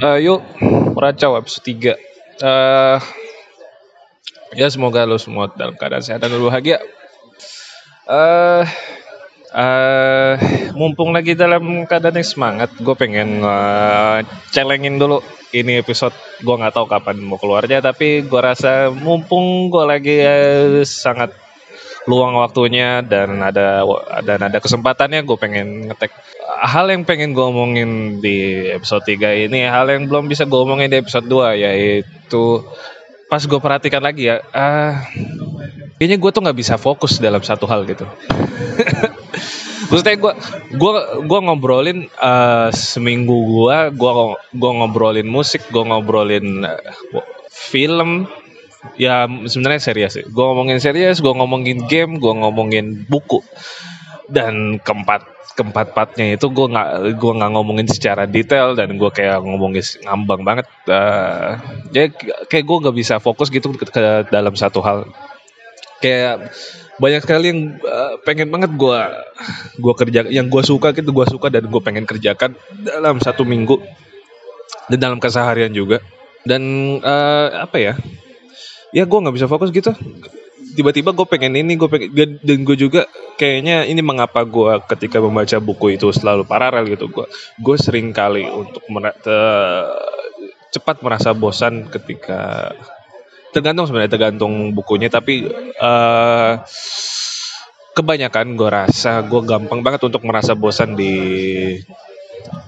Uh, yuk, meracau episode 3. Uh, ya semoga lo semua dalam keadaan sehat dan bahagia. Uh, uh, mumpung lagi dalam keadaan yang semangat, gue pengen uh, celengin dulu ini episode. Gue nggak tahu kapan mau keluarnya, tapi gue rasa mumpung gue lagi uh, sangat luang waktunya dan ada dan ada kesempatannya gue pengen ngetek. Hal yang pengen gue omongin di episode 3 ini hal yang belum bisa gue omongin di episode 2 yaitu pas gue perhatikan lagi ya uh, kayaknya gue tuh nggak bisa fokus dalam satu hal gitu. Maksudnya gue gue gue ngobrolin uh, seminggu gue gue gue ngobrolin musik gue ngobrolin uh, film ya sebenarnya serius sih. Gue ngomongin serius, gue ngomongin game, gue ngomongin buku. Dan keempat keempat empatnya itu gue nggak gue nggak ngomongin secara detail dan gue kayak ngomongin ngambang banget. Uh, ya kayak gue nggak bisa fokus gitu ke, ke dalam satu hal. Kayak banyak sekali yang uh, pengen banget gue gue kerja yang gue suka gitu gue suka dan gue pengen kerjakan dalam satu minggu dan dalam keseharian juga dan uh, apa ya ya gue nggak bisa fokus gitu. Tiba-tiba gue pengen ini gue pengen dan gue juga kayaknya ini mengapa gue ketika membaca buku itu selalu paralel gitu. Gue gue sering kali untuk mer cepat merasa bosan ketika tergantung sebenarnya tergantung bukunya tapi uh, kebanyakan gue rasa gue gampang banget untuk merasa bosan di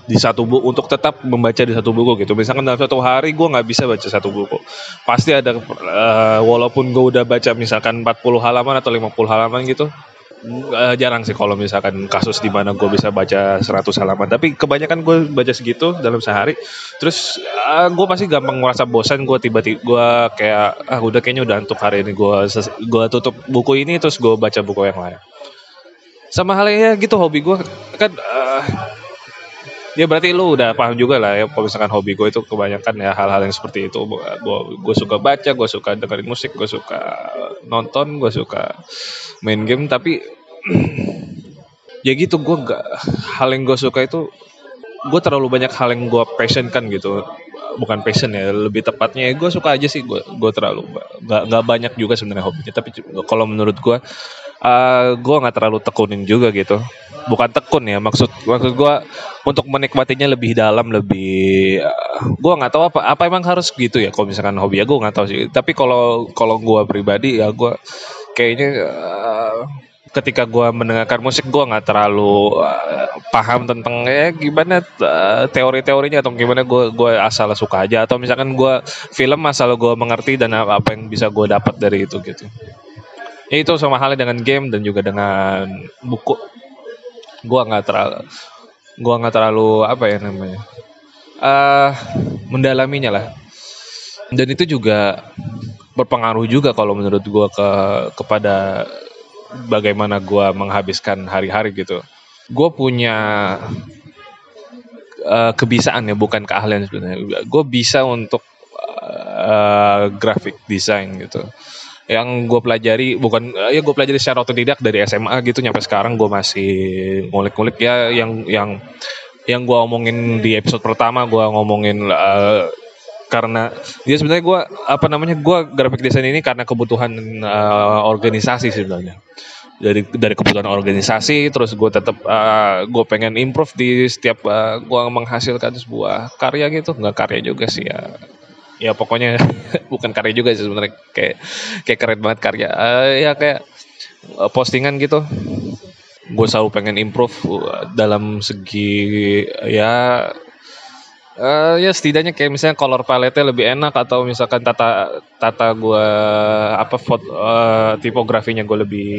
di satu buku untuk tetap membaca di satu buku gitu. Misalkan dalam satu hari gue nggak bisa baca satu buku. Pasti ada uh, walaupun gue udah baca misalkan 40 halaman atau 50 halaman gitu. Uh, jarang sih kalau misalkan kasus di mana gue bisa baca 100 halaman. Tapi kebanyakan gue baca segitu dalam sehari. Terus uh, gue pasti gampang merasa bosan. Gue tiba-tiba gue kayak ah udah kayaknya udah untuk hari ini gue gue tutup buku ini terus gue baca buku yang lain. Sama halnya gitu hobi gue kan uh, ya berarti lu udah paham juga lah ya kalau misalkan hobi gue itu kebanyakan ya hal-hal yang seperti itu. Gue suka baca gue suka dengerin musik gue suka nonton gue suka main game. Tapi ya gitu gue gak hal yang gue suka itu gue terlalu banyak hal yang gue passion kan gitu. Bukan passion ya lebih tepatnya ya gue suka aja sih. Gue gue terlalu gak, gak banyak juga sebenarnya hobinya. Tapi kalau menurut gue uh, gue nggak terlalu tekunin juga gitu. Bukan tekun ya maksud maksud gue untuk menikmatinya lebih dalam lebih uh, eh, gue nggak tahu apa apa emang harus gitu ya kalau misalkan hobi ya gue nggak tahu sih. Tapi kalau kalau gue pribadi ya gue kayaknya uh, ketika gue mendengarkan musik gue nggak terlalu uh, paham tentang ya gimana uh, teori-teorinya atau gimana gue gue asal suka aja. Atau misalkan gue film asal gue mengerti dan apa, apa yang bisa gue dapat dari itu gitu ya itu sama halnya dengan game dan juga dengan buku. Gua nggak terlalu gua nggak terlalu apa ya namanya uh, mendalaminya lah. Dan itu juga berpengaruh juga kalau menurut gua ke kepada bagaimana gua menghabiskan hari-hari gitu. Gue punya uh, kebiasaan ya bukan keahlian sebenarnya. Gue bisa untuk uh, graphic design gitu yang gue pelajari bukan ya gue pelajari secara otodidak dari SMA gitu nyampe sekarang gue masih ngulik-ngulik. Ya yang yang yang gue omongin di episode pertama gue ngomongin uh, karena dia sebenarnya gue apa namanya gue graphic design ini karena kebutuhan uh, organisasi sebenarnya. Dari dari kebutuhan organisasi terus gue tetap uh, gue pengen improve di setiap uh, gue menghasilkan sebuah karya gitu. Nggak karya juga sih ya ya pokoknya bukan karya juga sih sebenarnya. Kayak kayak keren banget karya. Uh, ya kayak uh, postingan gitu. Gue selalu pengen improve uh, dalam segi ya uh, ya setidaknya kayak misalnya color palette lebih enak atau misalkan tata tata gue apa foto uh, tipografinya gue lebih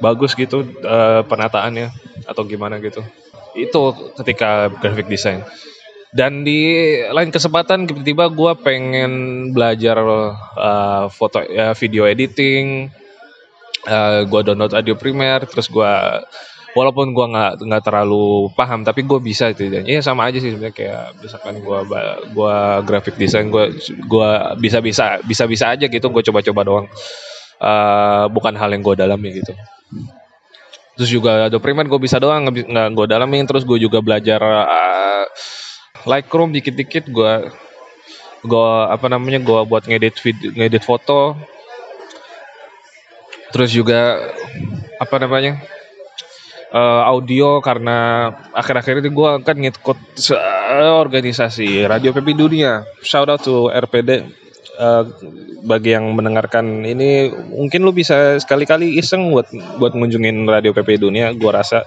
bagus gitu uh, penataannya atau gimana gitu. Itu ketika graphic design dan di lain kesempatan tiba-tiba gue pengen belajar uh, foto ya, video editing. Uh, gue download audio Premiere terus gue walaupun gue nggak nggak terlalu paham tapi gue bisa itu. Ya sama aja sih sebenarnya kayak misalkan gue gua graphic design gue gua bisa bisa bisa bisa aja gitu gue coba-coba doang. Uh, bukan hal yang gue dalami gitu. Terus juga ada Premiere gue bisa doang nggak gue dalamin. Terus gue juga belajar uh, Lightroom dikit-dikit gue gue apa namanya gue buat ngedit video ngedit foto. Terus juga apa namanya uh, audio karena akhir-akhir ini gue akan ngikut organisasi Radio PP Dunia. Shout out to RPD uh, bagi yang mendengarkan ini mungkin lu bisa sekali-kali iseng buat buat ngunjungin Radio PP Dunia gue rasa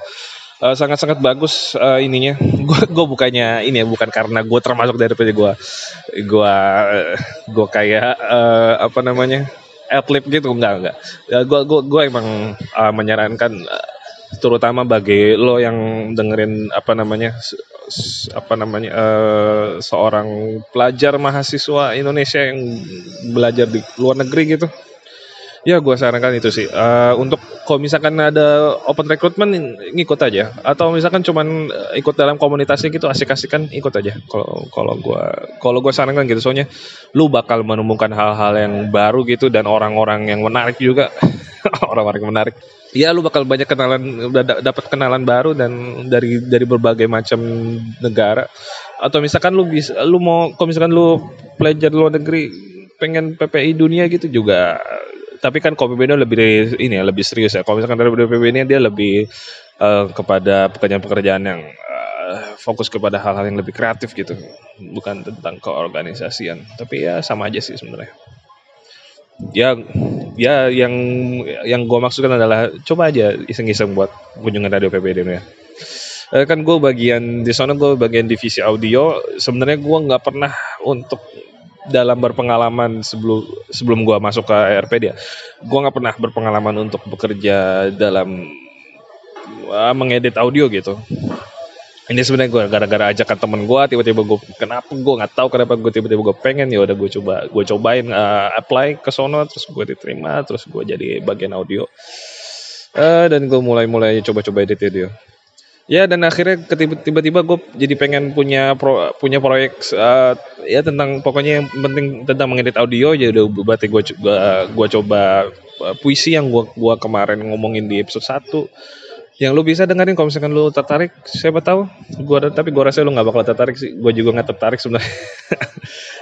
uh, sangat-sangat bagus uh, ininya. Gue gue bukannya ini ya bukan karena gue termasuk dari PD gue, gue gue kayak uh, apa namanya atlet gitu enggak enggak. Ya, gue gue gue emang uh, menyarankan uh, terutama bagi lo yang dengerin apa namanya apa namanya uh, seorang pelajar mahasiswa Indonesia yang belajar di luar negeri gitu Ya gue sarankan itu sih. Uh, untuk kalau misalkan ada open recruitment ngikut aja. Atau misalkan cuman eh, ikut dalam komunitasnya gitu asik-asikan ikut aja. Kalau kalau gue kalau gue sarankan gitu soalnya lu bakal menemukan hal-hal yang baru gitu dan orang-orang yang menarik juga. orang-orang yang menarik. Ya lu bakal banyak kenalan dapat kenalan baru dan dari dari berbagai macam negara. Atau misalkan lu bisa lu mau kalau misalkan lu pelajar luar negeri pengen PPI dunia gitu juga tapi kan Kopi Beno lebih ini ya lebih serius ya. Kalau misalkan dari ini dia lebih uh, kepada pekerjaan-pekerjaan yang uh, fokus kepada hal-hal yang lebih kreatif gitu, bukan tentang keorganisasian. Tapi ya sama aja sih sebenarnya. Ya, ya yang yang gue maksudkan adalah coba aja iseng-iseng buat kunjungan radio PBD ya. Uh, kan gue bagian di sana gue bagian divisi audio. Sebenarnya gue nggak pernah untuk dalam berpengalaman sebelum sebelum gua masuk ke ERP dia gua nggak pernah berpengalaman untuk bekerja dalam uh, mengedit audio gitu. Ini sebenarnya gue gara-gara ajakan temen gue tiba-tiba gue kenapa gue nggak tahu kenapa gue tiba-tiba gue pengen ya udah gue coba gue cobain uh, apply ke sono terus gue diterima terus gue jadi bagian audio. Uh, dan gue mulai-mulai coba-coba edit video Ya dan akhirnya tiba-tiba gue jadi pengen punya pro, punya proyek uh, ya tentang pokoknya yang penting tentang mengedit audio ya udah berarti gue gua, gua coba uh, puisi yang gue gua kemarin ngomongin di episode 1 yang lu bisa dengerin kalau misalkan lu tertarik siapa tahu? Gua tapi gua rasa lu nggak bakal tertarik sih. Gua juga nggak tertarik sebenarnya.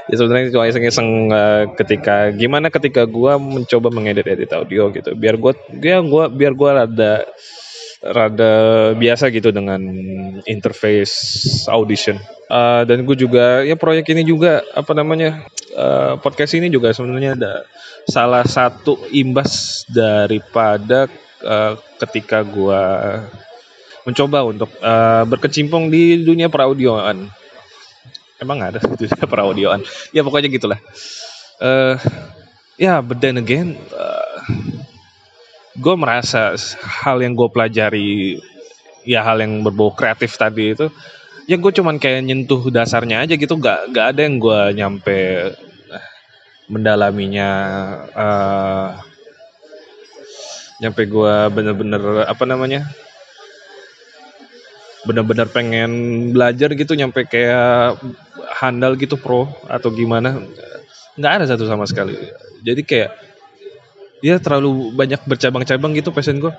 Ya sebenarnya cuma iseng-iseng uh, ketika gimana ketika gua mencoba mengedit edit audio gitu. Biar gua ya gua biar gua ada rada biasa gitu dengan interface audition. Uh, dan gue juga ya proyek ini juga apa namanya uh, podcast ini juga sebenarnya ada salah satu imbas daripada uh, ketika gue mencoba untuk uh, berkecimpung di dunia peraudioan. Emang ada dunia peraudioan? Ya pokoknya gitulah. Uh, ya, yeah, but then again, gue merasa hal yang gue pelajari ya hal yang berbau kreatif tadi itu ya gue cuman kayak nyentuh dasarnya aja gitu. Gak gak ada yang gue nyampe eh, mendalaminya uh, nyampe gue bener-bener apa namanya bener-bener pengen belajar gitu nyampe kayak handal gitu pro atau gimana. Nggak ada satu sama sekali. Jadi kayak dia terlalu banyak bercabang-cabang gitu passion gue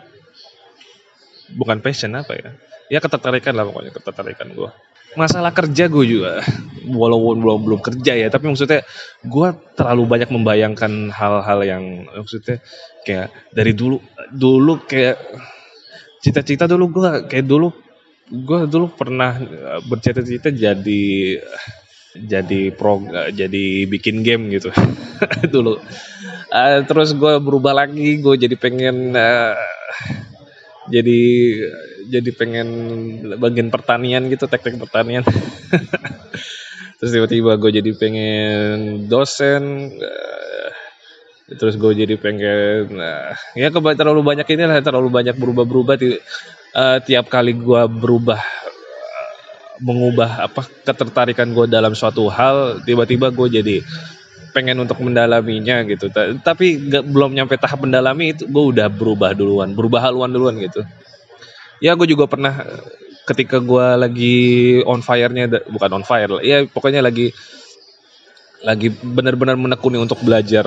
bukan passion apa ya? Ya ketertarikan lah pokoknya ketertarikan gue masalah kerja gue juga walaupun belum belum kerja ya tapi maksudnya gue terlalu banyak membayangkan hal-hal yang maksudnya kayak dari dulu dulu kayak cita-cita dulu gue kayak dulu gue dulu pernah bercita-cita jadi jadi pro jadi bikin game gitu. Dulu. Uh, terus gue berubah lagi gue jadi pengen uh, jadi jadi pengen bagian pertanian gitu teknik pertanian. Terus tiba-tiba gue jadi pengen dosen uh, terus gue jadi pengen uh, ya terlalu banyak ini lah terlalu banyak berubah-berubah uh, tiap kali gue berubah mengubah apa ketertarikan gue dalam suatu hal tiba-tiba gue jadi pengen untuk mendalaminya gitu. Tapi gak, belum nyampe tahap mendalami itu gue udah berubah duluan berubah haluan duluan gitu. Ya gue juga pernah ketika gue lagi on fire-nya bukan on fire lah ya pokoknya lagi lagi benar-benar menekuni untuk belajar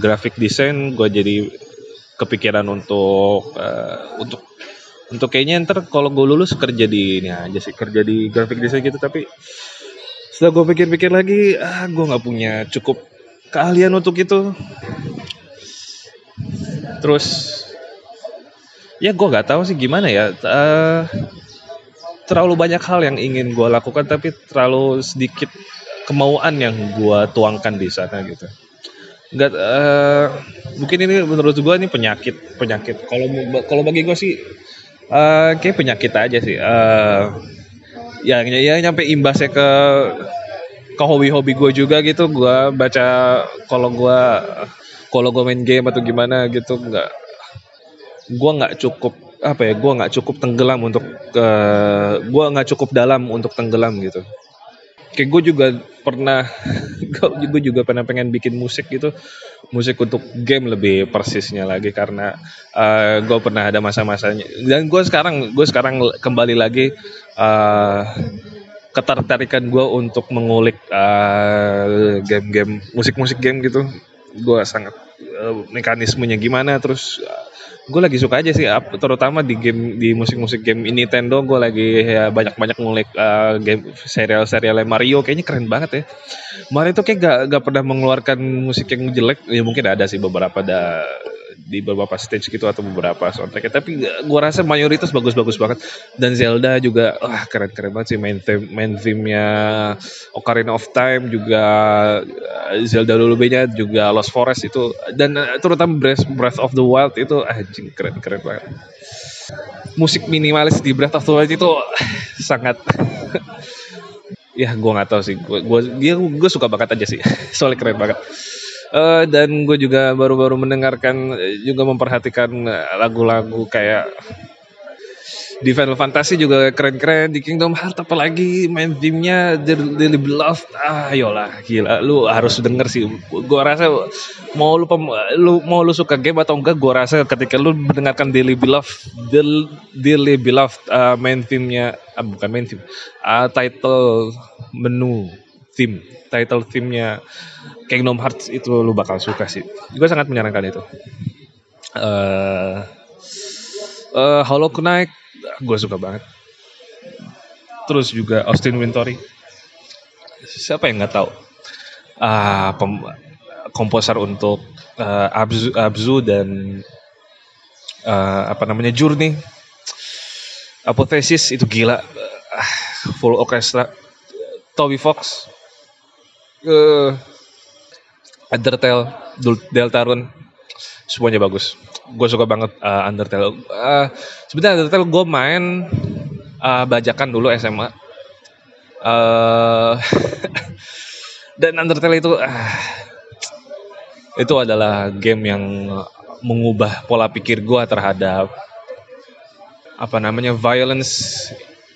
graphic design gue jadi kepikiran untuk uh, untuk untuk kayaknya ntar kalau gue lulus kerja di ini aja sih kerja di graphic design gitu tapi setelah gue pikir-pikir lagi ah gue nggak punya cukup keahlian untuk itu. Terus ya gue nggak tahu sih gimana ya uh, terlalu banyak hal yang ingin gue lakukan tapi terlalu sedikit kemauan yang gue tuangkan di sana gitu. Nggak uh, mungkin ini menurut gue ini penyakit penyakit. Kalau kalau bagi gue sih uh, kayak penyakit aja sih. Uh, ya ya nyampe imbasnya ke ke hobi-hobi gue juga gitu. Gue baca kalau gue kalau gue main game atau gimana gitu nggak gue nggak cukup apa ya gue nggak cukup tenggelam untuk uh, gue nggak cukup dalam untuk tenggelam gitu kayak gue juga pernah gue juga pernah pengen bikin musik gitu. Musik untuk game lebih persisnya lagi karena uh, gue pernah ada masa-masanya. Dan gue sekarang gue sekarang kembali lagi uh, ketertarikan gue untuk mengulik uh, game-game musik-musik game gitu. Gue sangat uh, mekanismenya gimana terus uh, gue lagi suka aja sih terutama di game di musik-musik game ini Nintendo gue lagi ya banyak-banyak ngulik uh, game serial-serial Mario kayaknya keren banget ya. Mario itu kayak gak, gak pernah mengeluarkan musik yang jelek ya mungkin ada sih beberapa ada di beberapa stage gitu atau beberapa soundtrack tapi gua rasa mayoritas bagus-bagus banget. Dan Zelda juga wah keren-keren banget sih main theme main theme-nya Ocarina of Time juga eh, Zelda dulu nya juga Lost Forest itu. Dan eh, terutama Breath, Breath of the Wild itu anjing keren-keren banget. Musik minimalis di Breath of the Wild itu sangat ya gue nggak tahu sih. Gue gue dia gue suka banget aja sih. Soalnya keren banget uh, dan gue juga baru-baru mendengarkan juga memperhatikan lagu-lagu kayak di Final Fantasy juga keren-keren di Kingdom Hearts apalagi main timnya Daily Beloved. Ah yolah gila lu harus denger sih. Gua rasa mau lu lu mau lu suka game atau enggak gua rasa ketika lu mendengarkan Daily Beloved Daily Beloved uh, main timnya ah, bukan main theme uh, title menu theme title theme-nya Kingdom Hearts itu lu bakal suka sih. Gue sangat menyarankan itu. Uh, uh, Hollow Knight gue suka banget. Terus juga Austin Wintory. Siapa yang nggak tahu? Uh, komposer untuk uh, Abzu, Abzu dan uh, apa namanya Journey. Apothesis itu gila. Uh, full orchestra. Toby Fox uh, Undertale, Deltarune, semuanya bagus. Gue suka banget uh, Undertale. Uh, sebenarnya Undertale gue main uh, bajakan dulu SMA. Uh, dan Undertale itu uh, itu adalah game yang mengubah pola pikir gue terhadap apa namanya violence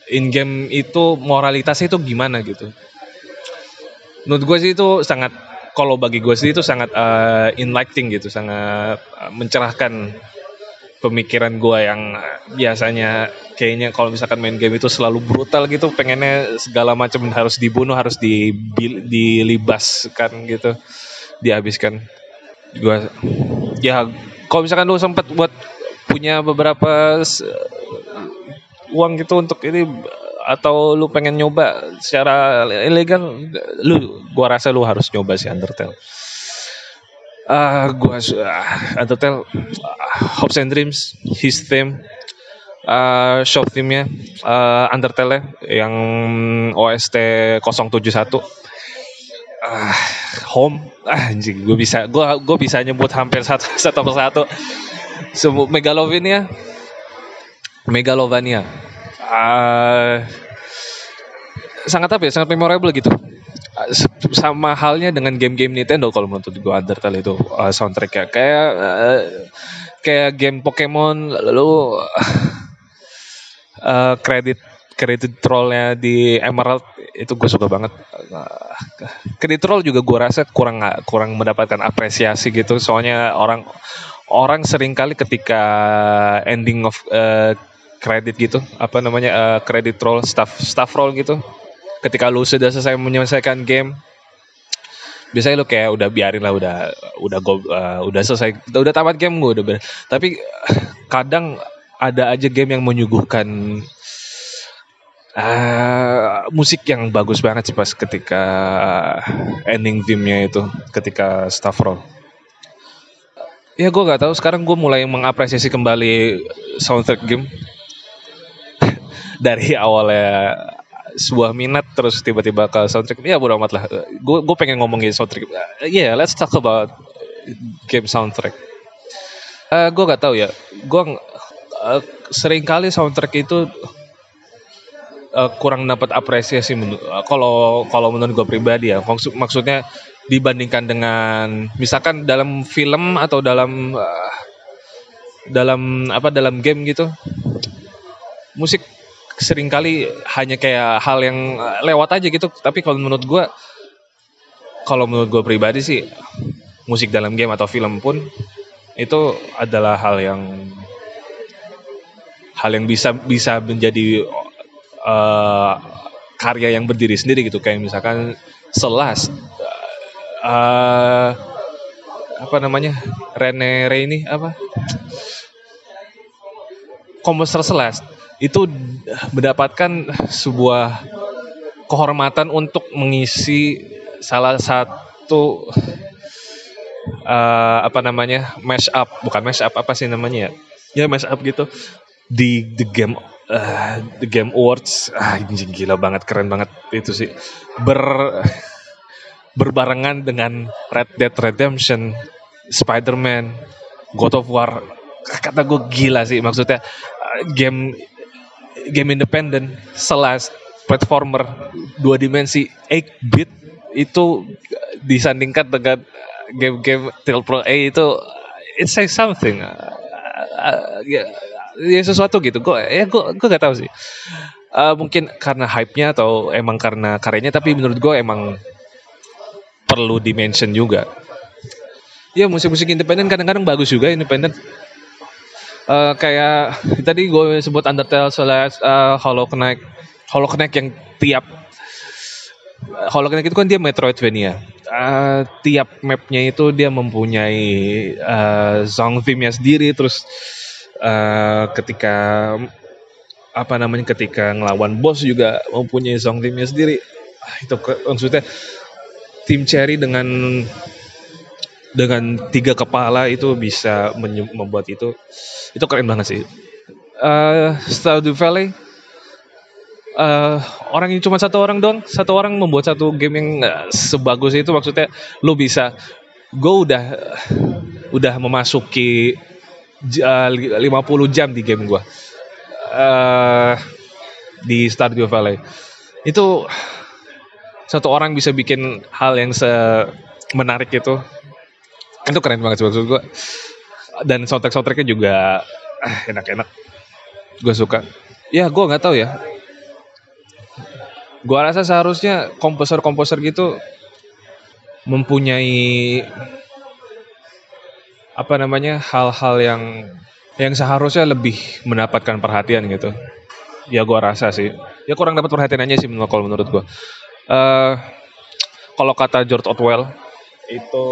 in game itu moralitasnya itu gimana gitu menurut gue sih itu sangat kalau bagi gue sih itu sangat uh, enlightening gitu sangat uh, mencerahkan pemikiran gue yang biasanya kayaknya kalau misalkan main game itu selalu brutal gitu pengennya segala macam harus dibunuh harus di, dilibaskan gitu dihabiskan. Gue ya kalau misalkan lu sempat buat punya beberapa uang gitu untuk ini atau lu pengen nyoba secara ilegal lu gua rasa lu harus nyoba si Undertale. Ah uh, gua uh, Undertale uh, Hopes and Dreams his theme uh, shop theme-nya uh, Undertale yang OST 071 uh, home ah, anjing gue bisa gue gue bisa nyebut hampir satu satu persatu semua Megalovania Megalovania uh, sangat apa ya sangat memorable gitu. Sama halnya dengan game-game Nintendo kalau menurut gue Undertale itu uh, soundtracknya. Kayak uh, kayak game Pokemon lalu uh, kredit trollnya di Emerald itu gue suka banget. Kredit troll juga gue rasa kurang kurang mendapatkan apresiasi gitu. Soalnya orang orang sering kali ketika ending of uh, kredit gitu apa namanya uh, kredit roll staff staff roll gitu. Ketika lu sudah selesai menyelesaikan game biasanya lu kayak udah biarin lah udah udah go, uh, udah selesai udah, tamat game gue udah tapi kadang ada aja game yang menyuguhkan uh, musik yang bagus banget sih pas ketika ending theme-nya itu ketika staff roll. Ya gue gak tahu. Sekarang gue mulai mengapresiasi kembali soundtrack game dari awalnya sebuah minat terus tiba-tiba ke soundtrack. Ya bodo amat lah. Gue gue pengen ngomongin soundtrack. Ya yeah, let's talk about game soundtrack. Uh, gue gak tahu ya. Gue uh, sering kali soundtrack itu uh, kurang dapat apresiasi kalau kalau menurut gue pribadi ya. Maksud maksudnya dibandingkan dengan misalkan dalam film atau dalam uh, dalam apa dalam game gitu musik sering kali hanya kayak hal yang eh, lewat aja gitu. Tapi kalau menurut gue kalau menurut gue pribadi sih musik dalam game atau film pun itu adalah hal yang hal yang bisa bisa menjadi uh, karya yang berdiri sendiri gitu. Kayak misalkan Selas uh, apa namanya Rene Rene apa komposer Celeste itu mendapatkan sebuah kehormatan untuk mengisi salah satu uh, apa namanya mash up. Bukan mash up apa sih namanya ya? Ya up gitu. Di the game uh, the game awards. Ah gila banget keren banget itu sih. Ber berbarengan dengan Red Dead Redemption, Spider-Man, God of War. Kata gue gila sih maksudnya uh, game game independen, Celeste, platformer dua dimensi 8 bit itu disandingkan dengan game-game triple A itu it says something. Uh, ya, ya sesuatu gitu. Gue ya gue gue gak tahu sih. Uh, mungkin karena hype-nya atau emang karena karyanya tapi menurut gue emang perlu dimention juga. Ya musik-musik independen kadang-kadang bagus juga independen. Uh, kayak tadi gue sebut Undertale, Celeste, uh, Hollow Knight, Hollow Knight yang tiap Hollow Knight itu kan dia Metroidvania. Uh, tiap mapnya itu dia mempunyai uh, song theme-nya sendiri. Terus uh, ketika apa namanya ketika ngelawan bos juga mempunyai song theme-nya sendiri. Ah, itu maksudnya tim Cherry dengan dengan tiga kepala itu bisa membuat itu itu keren banget sih. Uh, Stardew Valley uh, orang yang cuma satu orang doang, satu orang membuat satu game yang uh, sebagus itu maksudnya lu bisa gue udah udah memasuki uh, 50 jam di game gue uh, di Stardew Valley itu satu orang bisa bikin hal yang se menarik itu itu keren banget sih maksud gue dan soundtrack soundtracknya juga ah, enak-enak. Gue suka. Ya gue nggak tahu ya. Gue rasa seharusnya komposer-komposer gitu mempunyai apa namanya hal-hal yang yang seharusnya lebih mendapatkan perhatian gitu. Ya gue rasa sih. Ya kurang dapat perhatian aja sih kalau menurut gue uh, kalau kata George Orwell itu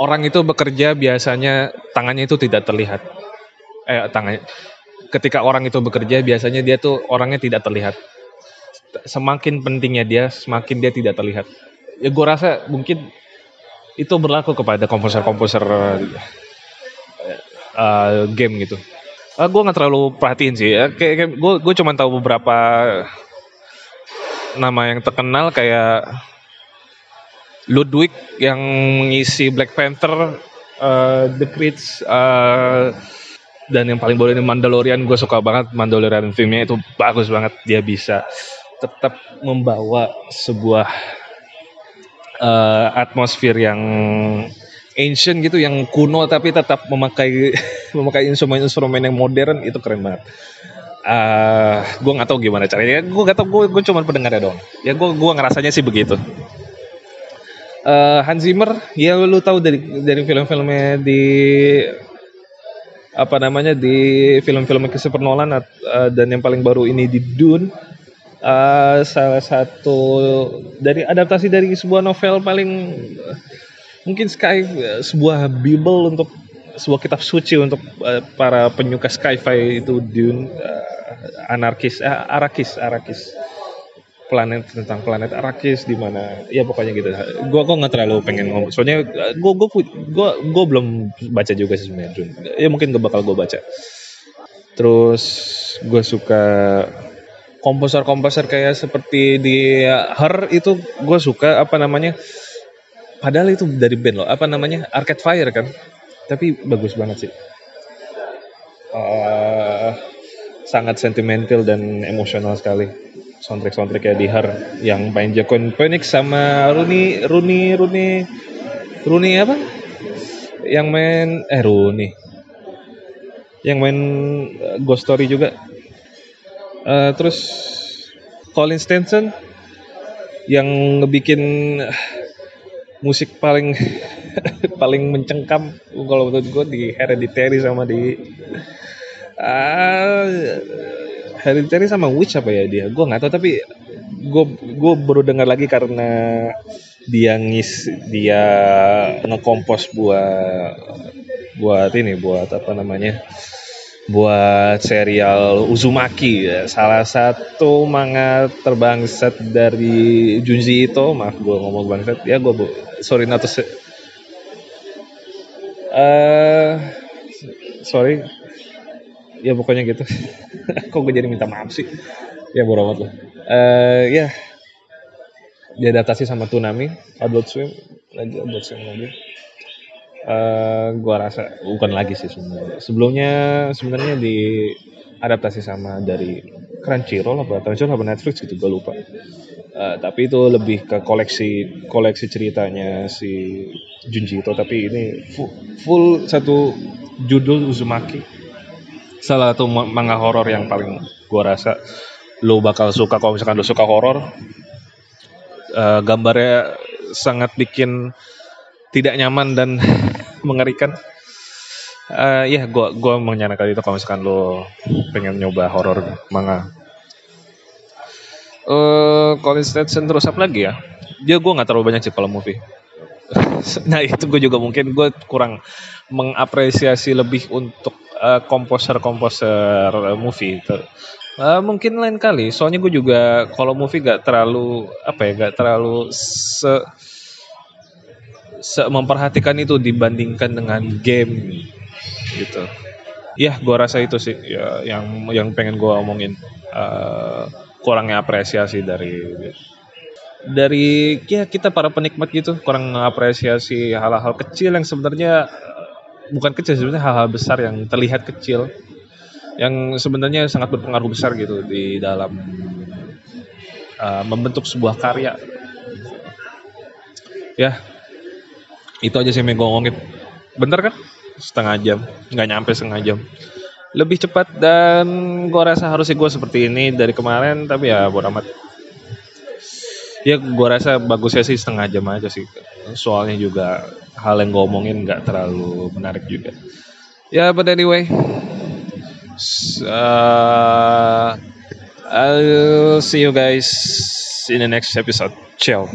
orang itu bekerja biasanya tangannya itu tidak terlihat. Eh tangannya ketika orang itu bekerja biasanya dia tuh orangnya tidak terlihat. Semakin pentingnya dia, semakin dia tidak terlihat. Ya gue rasa mungkin itu berlaku kepada komposer-komposer uh, game gitu. Uh, gue nggak terlalu perhatiin sih. Ya. Kayak, kayak gue gue cuma tahu beberapa nama yang terkenal kayak Ludwig yang mengisi Black Panther, uh, The Crits, uh, dan yang paling baru ini Mandalorian. Gue suka banget Mandalorian filmnya itu bagus banget. Dia bisa tetap membawa sebuah uh, atmosfer yang ancient gitu yang kuno tapi tetap memakai memakai instrumen-instrumen yang modern. Itu keren banget. Uh, eh, gue nggak tahu gimana caranya. Gue nggak tahu. Gue gue cuma pendengarnya dong ya gue gue ngerasanya sih begitu uh, Hans Zimmer ya lu tahu dari dari film-filmnya di apa namanya di film-film Christopher Nolan uh, dan yang paling baru ini di Dune. Uh, salah satu dari adaptasi dari sebuah novel paling uh, mungkin Sky uh, sebuah bible untuk sebuah kitab suci untuk uh, para penyuka sci-fi itu Dune uh, anarkis eh, arakis arakis planet tentang planet Arakis di mana ya pokoknya gitu. Gua kok nggak terlalu pengen ngomong. Soalnya gua gua gua gua belum baca juga sih sebenarnya. Ya mungkin gak bakal gua baca. Terus gue suka komposer-komposer kayak seperti di Her itu gue suka apa namanya padahal itu dari band loh apa namanya Arcade Fire kan tapi bagus banget sih uh, sangat sentimental dan emosional sekali soundtrack soundtrack kayak di Her yang main Jacon Phoenix sama Rooney Rooney Rooney Rooney apa yang main eh Rooney yang main uh, Ghost Story juga. Uh, terus Colin Stenson yang ngebikin uh, musik paling paling mencengkam kalau menurut gue di Hereditary sama di uh, Hereditary sama Witch apa ya dia? Gue nggak tahu tapi gue gue baru dengar lagi karena dia ngis dia ngekompos buat buat ini buat apa namanya? Buat serial Uzumaki ya. salah satu manga terbangsat dari Junji Ito maaf gue ngomong bangsat. Ya gue sorry not to say, uh, sorry ya pokoknya gitu. Kok gue jadi minta maaf sih? Ya bodoh amat lah. Uh, ya. Diadaptasi sama Tunami Adult Swim. Lagi Adult Swim lagi. Uh, gua rasa bukan lagi sih sebenarnya. Sebelumnya sebenarnya di adaptasi sama dari Crunchyroll apa? Crunchyroll apa Netflix gitu gue lupa. Uh, tapi itu lebih ke koleksi koleksi ceritanya si Junji Ito tapi ini full, full satu judul Uzumaki salah satu manga horor yang paling gua rasa lo bakal suka kalau misalkan lo suka horor uh, gambarnya sangat bikin tidak nyaman dan mengerikan. Uh, ya, gua gua menyarankan itu kalau misalkan lo pengen nyoba horor manga. Uh, Colin Stetson terus apa lagi ya? Dia gue nggak terlalu banyak sih kalau movie. nah itu gue juga mungkin gue kurang mengapresiasi lebih untuk uh, komposer-komposer movie. Uh, mungkin lain kali. Soalnya gue juga kalau movie gak terlalu apa ya, gak terlalu se memperhatikan itu dibandingkan dengan game gitu. Ya, gua rasa itu sih ya, yang yang pengen gua omongin uh, kurangnya apresiasi dari dari ya kita para penikmat gitu kurang apresiasi hal-hal kecil yang sebenarnya bukan kecil sebenarnya hal-hal besar yang terlihat kecil yang sebenarnya sangat berpengaruh besar gitu di dalam uh, membentuk sebuah karya ya itu aja sih yang gue ngomongin. Bentar kan? Setengah jam. Nggak nyampe setengah jam. Lebih cepat dan gue rasa harusnya gue seperti ini dari kemarin. Tapi ya buat amat. Ya gue rasa bagusnya sih setengah jam aja sih. Soalnya juga hal yang gue omongin nggak terlalu menarik juga. Ya, but anyway. Uh, I'll see you guys in the next episode. Ciao.